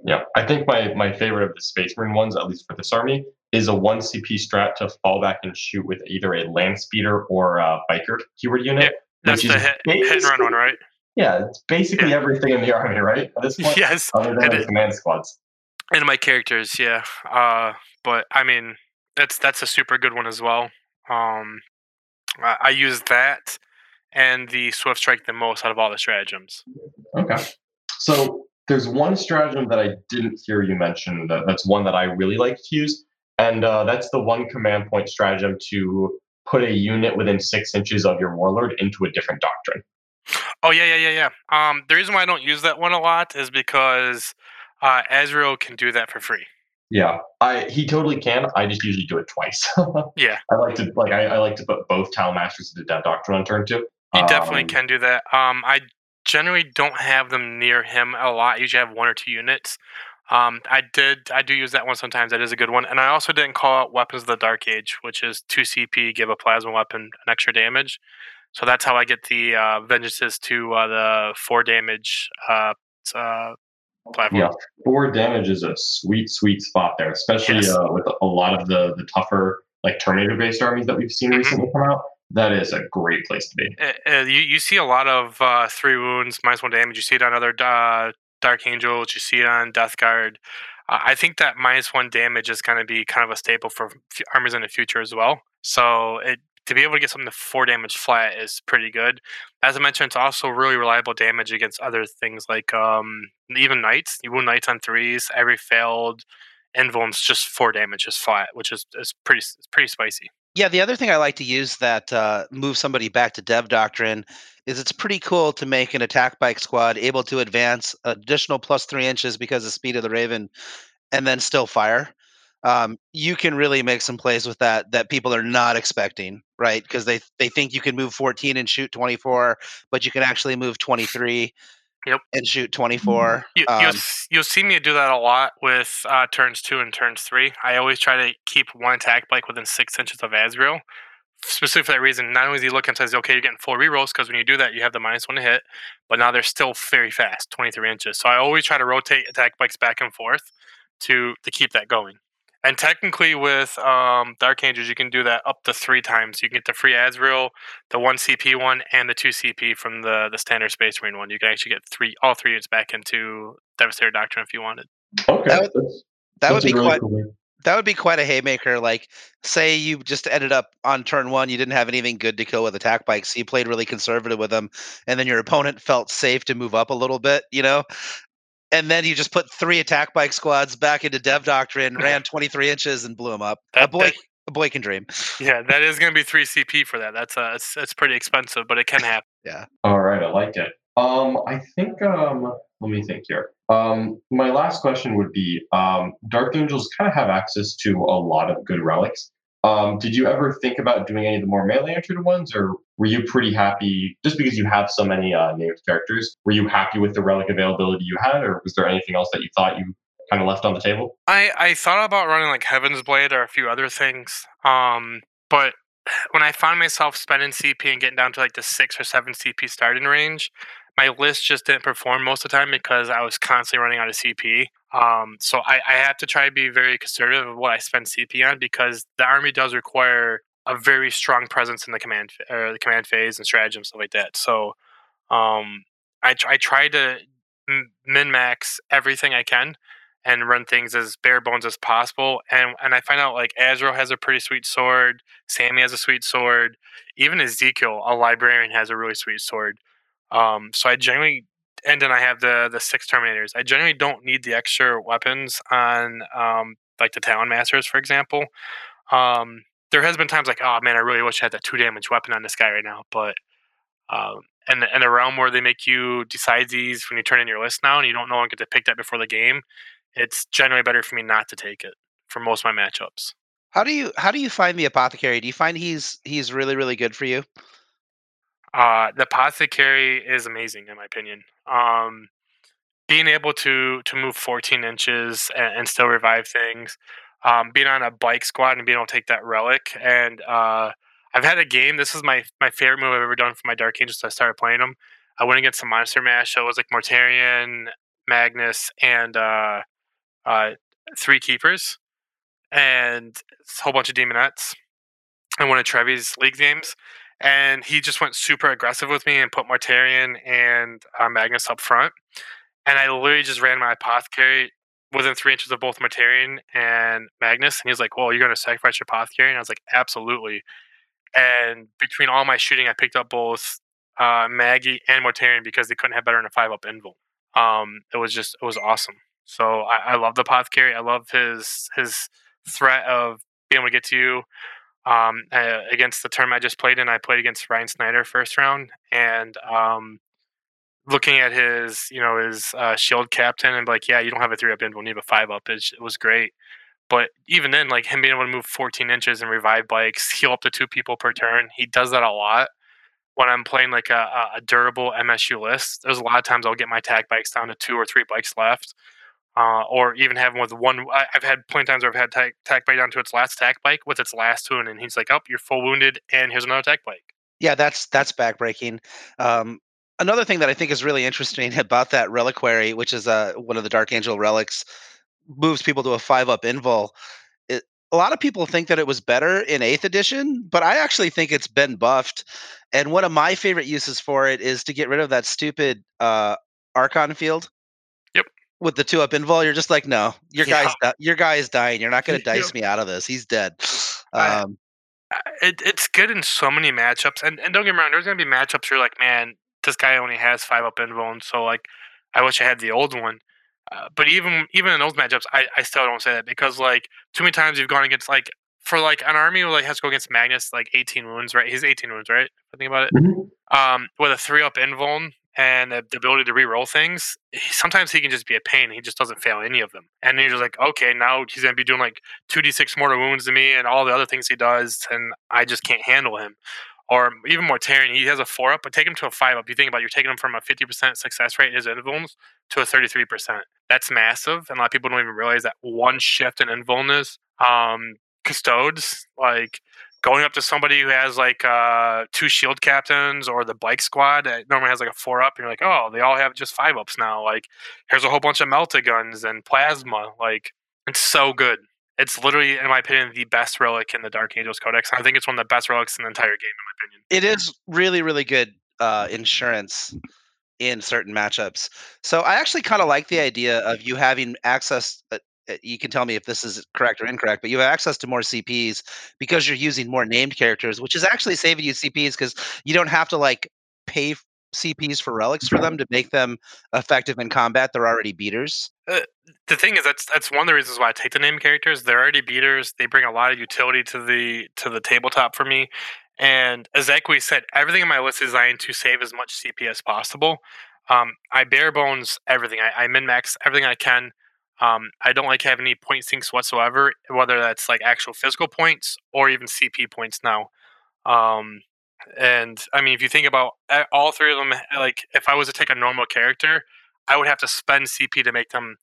yeah, I think my my favorite of the Space Marine ones, at least for this army, is a one CP strat to fall back and shoot with either a land speeder or a biker keyword unit. Yeah, that's the hit, hit and run one, right? Yeah, it's basically yeah. everything in the army, right? At this (laughs) point, yes, other than the command squads. And my characters, yeah. Uh, but I mean, that's that's a super good one as well. Um, I, I use that and the swift strike the most out of all the stratagems. Okay, so there's one stratagem that I didn't hear you mention. That, that's one that I really like to use, and uh, that's the one command point stratagem to put a unit within six inches of your warlord into a different doctrine. Oh yeah, yeah, yeah, yeah. Um, the reason why I don't use that one a lot is because uh, Azrael can do that for free. Yeah, I he totally can. I just usually do it twice. (laughs) yeah, I like to like I, I like to put both Talonmasters into that Doctrine on turn two. He um, definitely can do that. Um, I generally don't have them near him a lot. I usually have one or two units. Um, I did I do use that one sometimes. That is a good one. And I also didn't call out Weapons of the Dark Age, which is two CP, give a plasma weapon an extra damage. So that's how I get the uh, vengeances to uh, the four damage uh, uh, platform. Yeah, four damage is a sweet, sweet spot there, especially Yes. uh, with a lot of the the tougher like Terminator based armies that we've seen Mhm. recently come out. That is a great place to be. Uh, you you see a lot of uh, three wounds minus one damage. You see it on other uh, Dark Angels. You see on Death Guard. Uh, I think that minus one damage is going to be kind of a staple for f- armies in the future as well. So it to be able to get something to four damage flat is pretty good. As I mentioned, it's also really reliable damage against other things like um, even knights. You wound knights on threes. Every failed invuln's just four damage is flat, which is is pretty it's pretty spicy. Yeah, the other thing I like to use that uh, move somebody back to Dev Doctrine is it's pretty cool to make an attack bike squad able to advance additional plus three inches because of speed of the Raven, and then still fire. Um, you can really make some plays with that that people are not expecting, right? Because they they think you can move 14 and shoot 24, but you can actually move 23 Yep. and shoot 24. You, Um, you'll, you'll see me do that a lot with uh, turns two and turns three. I always try to keep one attack bike within six inches of Azrael. Specifically for that reason, not only is he looking and says, okay, you're getting four rerolls, because when you do that, you have the minus one to hit, but now they're still very fast, 23 inches. So I always try to rotate attack bikes back and forth to to keep that going. And technically, with um, Dark Angels, you can do that up to three times. You can get the free Azrael, the one CP one, and the two CP from the the standard Space Marine one. You can actually get three, all three units back into Devastator Doctrine if you wanted. Okay, That would- that's, that would be really quite cool way. That would be quite a haymaker. Like, say you just ended up on turn one, you didn't have anything good to kill with attack bikes, so you played really conservative with them, and then your opponent felt safe to move up a little bit, you know. And then you just put three attack bike squads back into Dev Doctrine, (laughs) ran 23 inches, and blew them up. a boy, that- a boy can dream. Yeah, that is going to be three CP for that. That's uh, it's, it's pretty expensive, but it can (laughs) happen. Yeah. All right, I like it. Um, I think um, let me think here. Um, my last question would be: um, Dark Angels kind of have access to a lot of good relics. Um, did you ever think about doing any of the more melee entry ones, or were you pretty happy just because you have so many uh, named characters? Were you happy with the relic availability you had, or was there anything else that you thought you kind of left on the table? I, I thought about running like Heaven's Blade or a few other things, um, but (sighs) when I found myself spending CP and getting down to like the six or seven CP starting range, my list just didn't perform most of the time because I was constantly running out of CP. Um, so I, I have to try to be very conservative of what I spend CP on because the army does require a very strong presence in the command or the command phase and strategy and stuff like that. So um, I, tr- I try to min max everything I can and run things as bare bones as possible. And and I find out like Azrael has a pretty sweet sword, Sammy has a sweet sword, even Ezekiel, a librarian, has a really sweet sword. Um, so I generally and then I have the the six Terminators. I generally don't need the extra weapons on um, like the Talonmasters, for example. Um, there has been times like, oh man, I really wish I had that two damage weapon on this guy right now, but um, and and a realm where they make you decide these when you turn in your list now, and you don't know and get to pick that before the game. It's generally better for me not to take it for most of my matchups. How do you how do you find the apothecary? Do you find he's he's really really good for you? Uh, the apothecary is amazing in my opinion. Um, being able to to move 14 inches and, and still revive things, um, being on a bike squad and being able to take that relic, and uh, I've had a game. This is my my favorite move I've ever done for my Dark Angels. I started playing them. I went against some monster mash. So it was like Mortarion, Magnus, and uh, uh, three keepers, and a whole bunch of daemonettes. And one of Trevi's league games, and he just went super aggressive with me and put Mortarion and uh, Magnus up front. And I literally just ran my apothecary within three inches of both Mortarion and Magnus. And he's like, Well, you're going to sacrifice your apothecary? And I was like, Absolutely. And between all my shooting, I picked up both uh, Maggie and Mortarion because they couldn't have better than a five up invul. Um, it was just, it was awesome. So I, I love the apothecary. I love his his threat of being able to get to you. Um, against the term I just played in, I played against Ryan Snyder first round, and um, looking at his, you know, his uh, shield captain, and like, yeah, you don't have a three up invul, you need a five up. It, it was great. But even then, like him being able to move 14 inches and revive bikes, heal up to two people per turn, he does that a lot. When I'm playing like a- a durable MSU list, there's a lot of times I'll get my tag bikes down to two or three bikes left. Uh, or even have with one. I, have had plenty of times where I've had attack, attack bite down to its last attack bite with its last wound, and he's like, "Up, oh, you're full wounded, and here's another attack bite." Yeah, that's that's backbreaking. Um, another thing that I think is really interesting (laughs) about that reliquary, which is uh, one of the Dark Angel relics, moves people to a five up invul. It, a lot of people think that it was better in eighth edition, but I actually think it's been buffed. And one of my favorite uses for it is to get rid of that stupid uh, Archon field with the two up invul, you're just like, no, your yeah. guy's your guy is dying. You're not going (laughs) to dice me out of this. He's dead. (sighs) Um, I, it, it's good in so many matchups, and, and don't get me wrong. There's going to be matchups where you're like, man, this guy only has five up invul, and so like, I wish I had the old one. Uh, but even even in those matchups, I, I still don't say that because like too many times you've gone against like for like an army who like has to go against Magnus like 18 wounds, right? He's 18 wounds, right? I think about it. Mm-hmm. Um, with a three up invuln, and the ability to re-roll things, sometimes he can just be a pain. He just doesn't fail any of them. And then you're just like, okay, now he's to be doing like 2d6 mortal wounds to me and all the other things he does, and I just can't handle him. Or even Mortarion, he has a 4 up, but take him to a 5 up. You think about it, you're taking him from a 50% success rate in his invulns to a 33%. That's massive. And a lot of people don't even realize that one shift in invulnus um, custodes, like going up to somebody who has like uh, two shield captains or the bike squad that normally has like a four up, and you're like, oh, they all have just five ups now. Like, here's a whole bunch of melta guns and plasma. Like, it's so good. It's literally, in my opinion, the best relic in the Dark Angels Codex. I think it's one of the best relics in the entire game, in my opinion. It is really, really good uh, insurance in certain matchups. So I actually kind of like the idea of you having access, uh, you can tell me if this is correct or incorrect, but you have access to more CPs because you're using more named characters, which is actually saving you CPs because you don't have to like pay CPs for relics for them to make them effective in combat. They're already beaters. Uh, the thing is, that's that's one of the reasons why I take the named characters. They're already beaters. They bring a lot of utility to the to the tabletop for me. And as Equi said, everything in my list is designed to save as much CP as possible. Um, I bare bones everything. I, I min max everything I can. Um, I don't like having any point sinks whatsoever, whether that's like actual physical points or even CP points now. Um, and I mean, if you think about eh, all three of them, eh, like if I was to take a normal character, I would have to spend CP to make them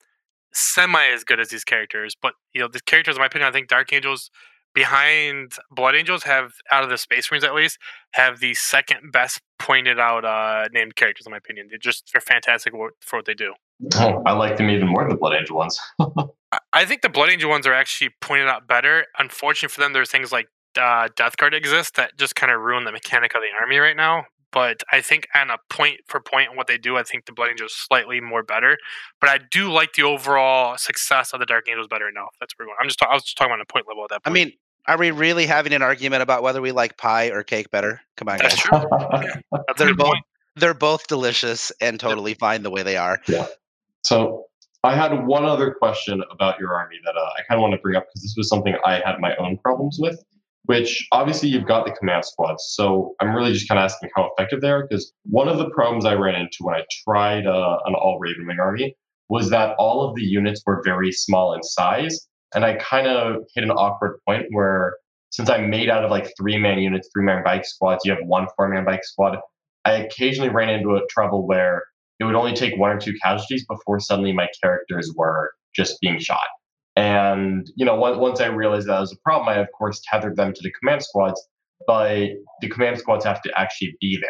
semi as good as these characters. But you know, the characters, in my opinion, I think Dark Angels behind Blood Angels have out of the Space Marines at least have the second best pointed out uh, named characters in my opinion. They're just they're fantastic for what they do. Oh, I like them even more than the Blood Angel ones. (laughs) I think the Blood Angel ones are actually pointed out better. Unfortunately for them, there's things like uh, Death Guard exist that just kind of ruin the mechanic of the army right now. But I think on a point for point and what they do, I think the Blood Angels is slightly more better. But I do like the overall success of the Dark Angels better now. That's where we're going. I'm just I was just talking about a point level at that point. I mean, are we really having an argument about whether we like pie or cake better? Come on, That's guys. true. (laughs) yeah, that's they're both point. they're both delicious and totally yep. fine the way they are. Yeah. So I had one other question about your army that uh, I kind of want to bring up because this was something I had my own problems with. Which obviously you've got the command squads, so I'm really just kind of asking how effective they are. Because one of the problems I ran into when I tried uh, an all Ravenwing army was that all of the units were very small in size, and I kind of hit an awkward point where since I'm made out of like three man units, three man bike squads, you have one four man bike squad. I occasionally ran into a trouble where it would only take one or two casualties before suddenly my characters were just being shot. And you know, once I realized that was a problem, I of course tethered them to the command squads, but the command squads have to actually be there.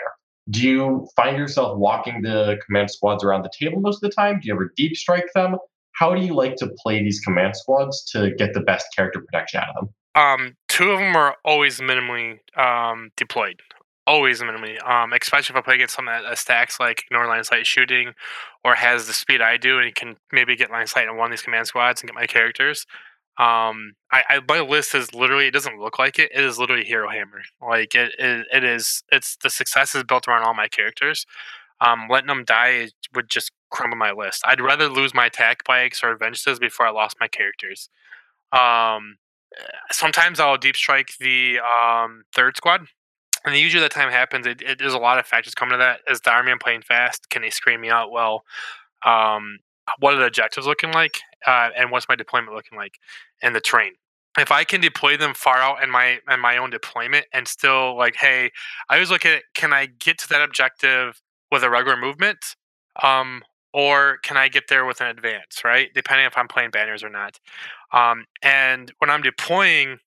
Do you find yourself walking the command squads around the table most of the time? Do you ever deep strike them? How do you like to play these command squads to get the best character protection out of them? Um, two of them are always minimally um, deployed always minimally. Um, especially if I play against someone that stacks like ignore line of sight shooting, or has the speed I do, and can maybe get line of sight in one of these command squads and get my characters. Um, I, I my list is literally it doesn't look like it. It is literally hero hammer. Like it, it, it is. It's the success is built around all my characters. Um, letting them die would just crumble my list. I'd rather lose my attack bikes or avenges before I lost my characters. Um, sometimes I'll deep strike the um, third squad and usually that time happens. It, it, there's a lot of factors coming to that. Is the army I'm playing fast? Can they screen me out well? Um, what are the objectives looking like? Uh, and what's my deployment looking like? And the train. If I can deploy them far out in my in my own deployment and still like, hey, I always look at can I get to that objective with a regular movement? Um, or can I get there with an advance, right? Depending if I'm playing banners or not. Um, and when I'm deploying,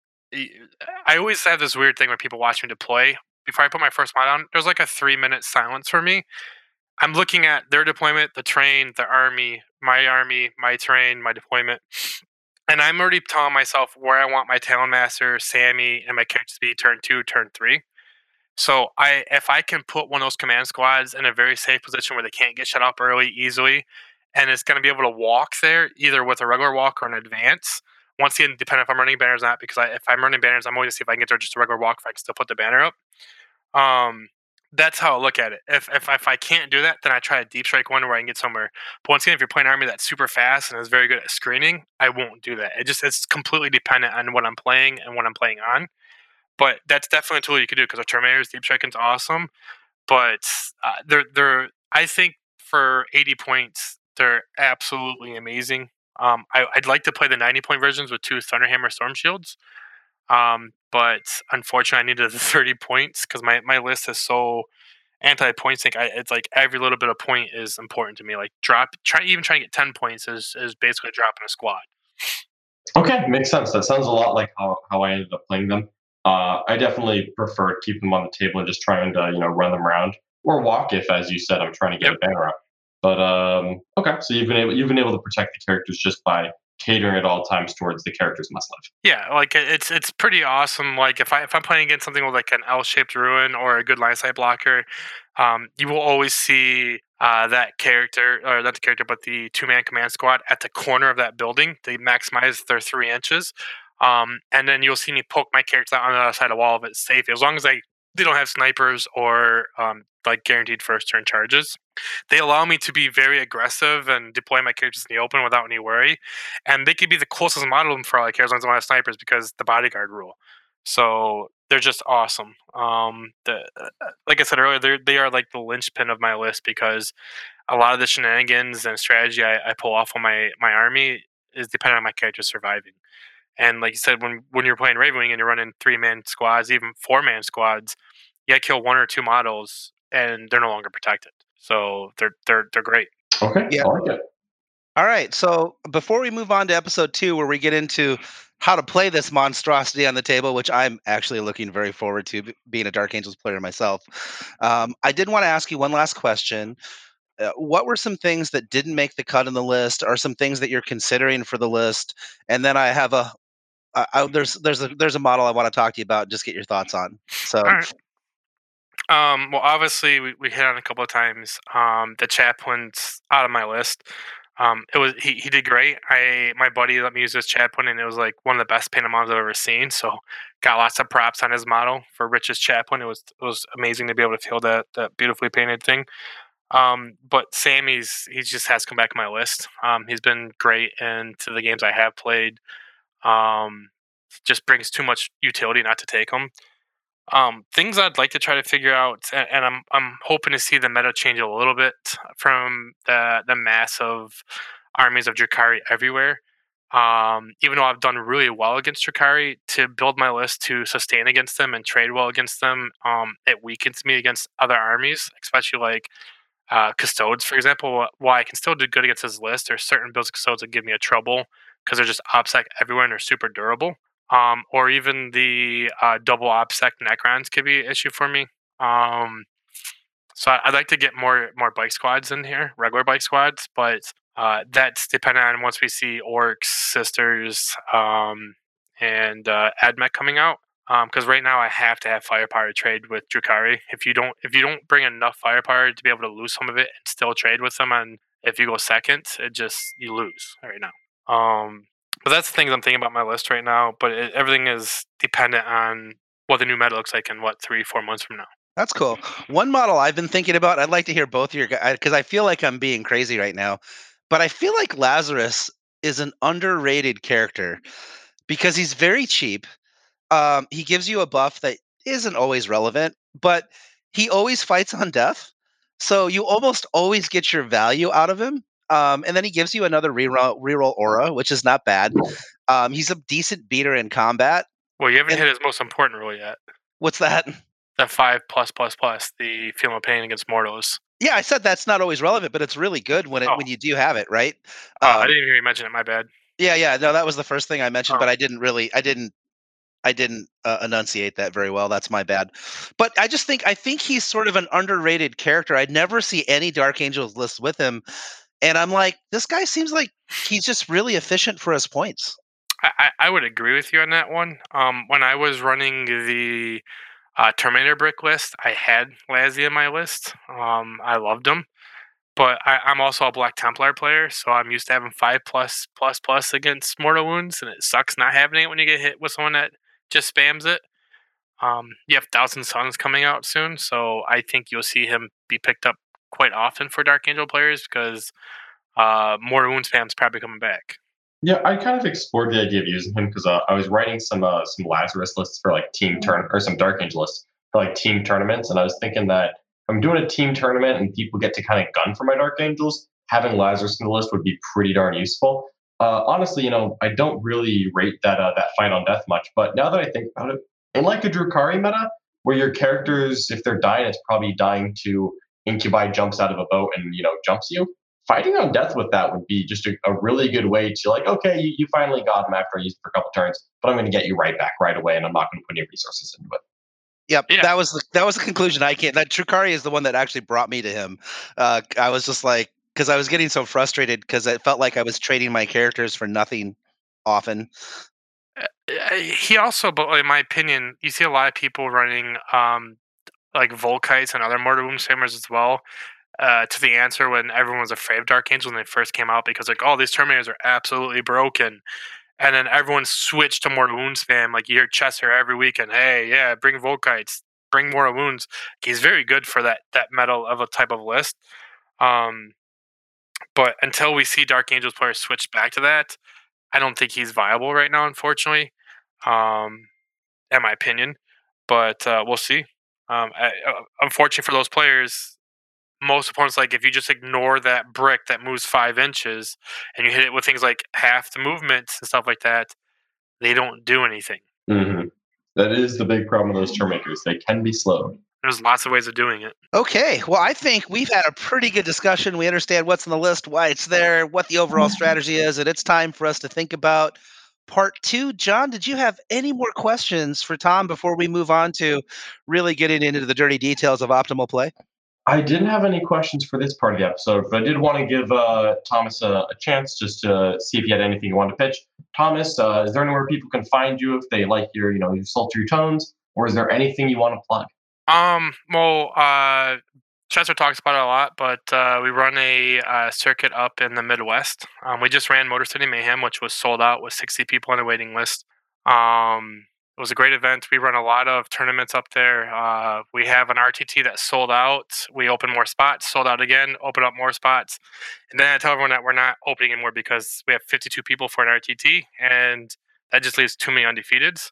I always have this weird thing when people watch me deploy. Before I put my first mod on, there's like a three minute silence for me. I'm looking at their deployment, the train, the army, my army, my train, my deployment. And I'm already telling myself where I want my Talonmaster, Sammy, and my character to be turn two, turn three. So I if I can put one of those command squads in a very safe position where they can't get shut up early easily, and it's going to be able to walk there either with a regular walk or an advance. Once again, depending if I'm running banners or not, because I, if I'm running banners, I'm going to see if I can get there just a regular walk if I can still put the banner up. Um, that's how I look at it. If, if if I can't do that, then I try a deep strike one where I can get somewhere. But once again, if you're playing army that's super fast and is very good at screening, I won't do that. It just it's completely dependent on what I'm playing and what I'm playing on. But that's definitely a tool you can do because our Terminators deep striking's awesome. But uh, they're they're I think for 80 points they're absolutely amazing. Um, I, would like to play the 90 point versions with two Thunderhammer Storm Shields. Um, but unfortunately, I needed the (laughs) 30 points because my, my list is so anti point sink. I, it's like every little bit of point is important to me. Like drop, try even trying to get 10 points is, is basically dropping a squad. Okay, makes sense. That sounds a lot like how, how I ended up playing them. Uh, I definitely prefer to keep them on the table and just trying to you know run them around or walk if, as you said, I'm trying to get yep. a banner up. But um, okay, so you've been able you've been able to protect the characters just by catering at all times towards the characters must live. Yeah, like it's it's pretty awesome. Like if I if I'm playing against something with like an L-shaped ruin or a good line sight blocker, um, you will always see uh, that character or not the character, but the two man command squad at the corner of that building. They maximize their three inches. Um, and then you'll see me poke my character on the other side of the wall if it's safe. As long as I they don't have snipers or um, like guaranteed first turn charges. They allow me to be very aggressive and deploy my characters in the open without any worry. And they could be the closest model for all I care as long as I don't have snipers because the bodyguard rule. So they're just awesome. Um, the, uh, like I said earlier, they they are like the linchpin of my list because a lot of the shenanigans and strategy I, I pull off on my my army is dependent on my character surviving. And like you said, when when you're playing Ravenwing and you're running three man squads, even four man squads, you got to kill one or two models, and they're no longer protected. So they're they're they're great. Okay, yeah. Like. All right. So before we move on to episode two, where we get into how to play this monstrosity on the table, which I'm actually looking very forward to, being a Dark Angels player myself, um, I did want to ask you one last question. Uh, what were some things that didn't make the cut in the list, or some things that you're considering for the list? And then I have a I, I, there's there's a there's a model I want to talk to you about. Just get your thoughts on. So. Um, well, obviously, we, we hit on a couple of times. Um, the chaplain's out of my list. Um, it was he, he did great. I my buddy let me use this chaplain, and it was like one of the best models I've ever seen. So got lots of props on his model for Rich's chaplain. It was it was amazing to be able to feel that that beautifully painted thing. Um, but Sammy's he just has come back on my list. Um, he's been great into the games I have played. Um, just brings too much utility not to take them. Um, things I'd like to try to figure out, and, and, I'm I'm hoping to see the meta change a little bit from the the mass of armies of Drukhari everywhere. Um, even though I've done really well against Drukhari, to build my list to sustain against them and trade well against them, um, it weakens me against other armies, especially like uh, Custodes, for example. Why I can still do good against his list, there's certain builds of Custodes that give me a trouble because they're just ObSec everywhere and they're super durable. Um, or even the uh, double ObSec Necrons could be an issue for me. Um, so I'd like to get more more bike squads in here, regular bike squads, but uh, that's dependent on once we see Orks, Sisters, um, and uh, AdMech coming out. Because um, right now I have to have firepower to trade with Drukhari. If you don't, if you don't bring enough firepower to be able to lose some of it and still trade with them, and if you go second, it just you lose right now. Um, but that's the things I'm thinking about my list right now. But it, everything is dependent on what the new meta looks like in what three, four months from now. That's cool. One model I've been thinking about. I'd like to hear both of your guys because I feel like I'm being crazy right now, but I feel like Lazarus is an underrated character because he's very cheap. Um, he gives you a buff that isn't always relevant, but he always fights on death. So you almost always get your value out of him. Um, and then he gives you another reroll, reroll aura, which is not bad. Um, he's a decent beater in combat. Well, you haven't and, hit his most important rule yet. What's that? the five plus plus plus the feel no pain against mortals. Yeah, I said that's not always relevant, but it's really good when it Oh. when you do have it, right? Uh, I Um, didn't hear you mention it. My bad. Yeah, yeah. No, that was the first thing I mentioned, Oh. but I didn't really, I didn't, I didn't uh, enunciate that very well. That's my bad. But I just think, I think he's sort of an underrated character. I'd never see any Dark Angels list with him, and I'm like, this guy seems like he's just really efficient for his points. I, I, would agree with you on that one. Um, when I was running the uh, Terminator brick list, I had Lazzy in my list. Um, I loved him, but I, I'm also a Black Templar player, so I'm used to having five plus plus plus against mortal wounds, and it sucks not having it when you get hit with someone that just spams it. Um, you have Thousand Sons coming out soon, so I think you'll see him be picked up quite often for Dark Angel players because uh, mortal wound spam's probably coming back. Yeah, I kind of explored the idea of using him because uh, I was writing some uh, some Lazarus lists for like team turn or some Dark Angel lists for like team tournaments, and I was thinking that if I'm doing a team tournament and people get to kind of gun for my Dark Angels, having Lazarus in the list would be pretty darn useful. Uh, honestly, you know, I don't really rate that uh, that fight on death much, but now that I think about it, in like a Drukhari meta, where your characters, if they're dying, it's probably dying to Incubi jumps out of a boat and you know jumps you fighting on death with that would be just a, a really good way to like, okay, you, you finally got him after I used it for a couple turns, but I'm going to get you right back right away, and I'm not going to put any resources into it. Yep, Yeah. that was the, that was the conclusion. I can't. That Drukhari is the one that actually brought me to him. Uh, I was just like, because I was getting so frustrated because it felt like I was trading my characters for nothing often. Uh, he also, but in my opinion, you see a lot of people running um, like Volkites and other Mortal Wound Spammers as well. Uh, to the answer when everyone was afraid of Dark Angel when they first came out because like, oh, these Terminators are absolutely broken, and then everyone switched to Mortal Wound spam. Like you hear Chester every weekend, hey, yeah, bring Volkites, bring Mortar Wounds. He's very good for that that metal of a type of list. Um, but until we see Dark Angels players switch back to that, I don't think he's viable right now, unfortunately um, in my opinion. But uh, we'll see. Um, I, uh, unfortunately for those players, most opponents like if you just ignore that brick that moves five inches and you hit it with things like half the movement and stuff like that, they don't do anything. Mm-hmm. That is the big problem with those Terminators. They can be slowed. There's lots of ways of doing it. Okay, well, I think we've had a pretty good discussion. We understand what's on the list, why it's there, what the overall strategy is, and it's time for us to think about part two. John, did you have any more questions for Tom before we move on to really getting into the dirty details of optimal play? I didn't have any questions for this part of the episode, but I did want to give uh, Thomas a, a chance just to see if he had anything he wanted to pitch. Thomas, uh, is there anywhere people can find you if they like your, you know, your sultry tones, or is there anything you want to plug? Um, well, uh, Chester talks about it a lot, but uh, we run a uh, circuit up in the Midwest. Um, we just ran Motor City Mayhem, which was sold out with 60 people on a waiting list. Um, it was a great event. We run a lot of tournaments up there. Uh, we have an RTT that sold out. We open more spots, sold out again, open up more spots. And then I tell everyone that we're not opening anymore because we have 52 people for an RTT, and that just leaves too many undefeateds.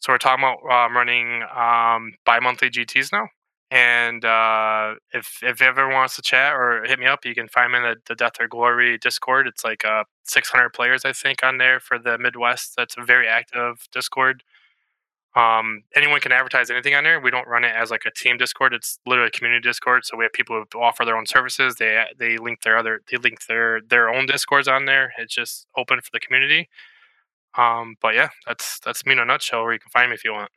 So we're talking about um, running um, bi-monthly GTs now. And uh, if if everyone wants to chat or hit me up, you can find me in the, the Death or Glory Discord. It's like uh, 600 players, I think, on there for the Midwest. That's a very active Discord. Um, anyone can advertise anything on there. We don't run it as like a team Discord. It's literally a community Discord. So we have people who offer their own services. They they link their other they link their their own Discords on there. It's just open for the community. Um, but yeah, that's that's me in a nutshell. Where you can find me if you want.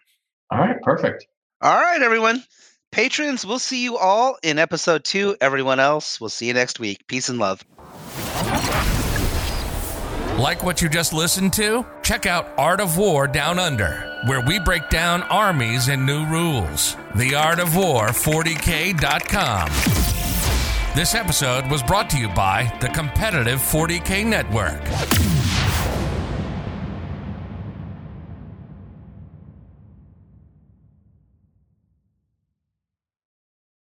All right, perfect. All right, everyone. Patrons, we'll see you all in episode two. Everyone else, we'll see you next week. Peace and love. Like what you just listened to? Check out Art of War Down Under, where we break down armies and new rules. The Art of War 40k.com. This episode was brought to you by the Competitive 40k Network.